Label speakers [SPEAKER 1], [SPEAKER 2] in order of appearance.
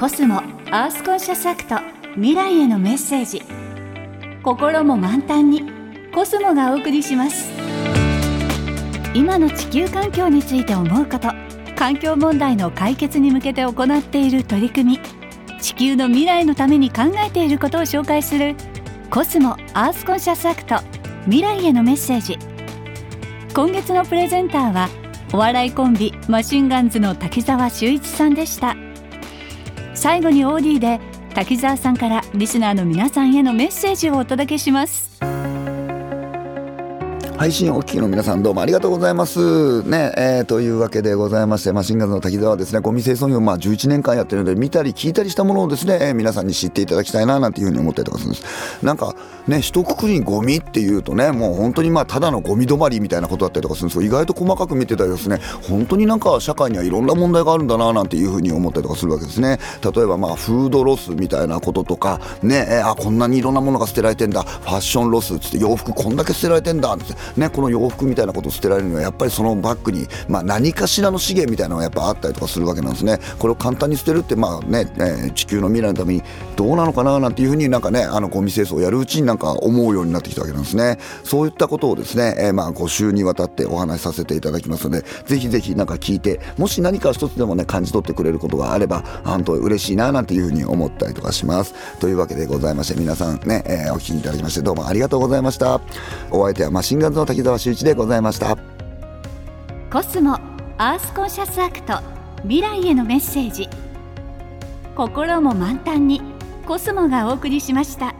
[SPEAKER 1] コスモアースコンシャスアクト未来へのメッセージ。心も満タンにコスモがお送りします。今の地球環境について思うこと環境問題の解決に向けて行っている取り組み地球の未来のために考えていることを紹介するコスモアースコンシャスアクト未来へのメッセージ。今月のプレゼンターはお笑いコンビマシンガンズの滝沢秀一さんでした。最後に OD で滝沢さんからリスナーの皆さんへのメッセージをお届けします。
[SPEAKER 2] 配信お聞きの皆さんどうもありがとうございます。ね、えー、というわけでございましてマシンガンズの滝沢はですねゴミ清掃業まあ11年間やってるので見たり聞いたりしたものをですね、えー、皆さんに知っていただきたいななんていうふうに思ったりとかするんです。なんかね一括りにゴミっていうとねもう本当にまあただのゴミ止まりみたいなことだったりとかするんですけど意外と細かく見てたりですね本当になんか社会にはいろんな問題があるんだななんていうふうに思ったりとかするわけですね。例えばまあフードロスみたいなこととかねえー、あこんなにいろんなものが捨てられてんだ。ファッションロスっつって洋服こんだけ捨てられてんだ。ってねこの洋服みたいなことを捨てられるにはやっぱりそのバッグに、まあ、何かしらの資源みたいなのがやっぱあったりとかするわけなんですね。これを簡単に捨てるってまあね、えー、地球の未来のためにどうなのかななんていうふうになんかねあのゴミ清掃をやるうちになんか思うようになってきたわけなんですね。そういったことをですね、えー、まあ5週にわたってお話しさせていただきますのでぜひぜひなんか聞いてもし何か一つでもね感じ取ってくれることがあれば本当嬉しいななんていうふうに思ったりとかします。というわけでございまして皆さんね、えー、お聞きいただきましてどうもありがとうございました。お相手はマシンガンズの滝沢秀一でございました
[SPEAKER 1] コスモアースコンシャスアクト未来へのメッセージ心も満タンにコスモがお送りしました。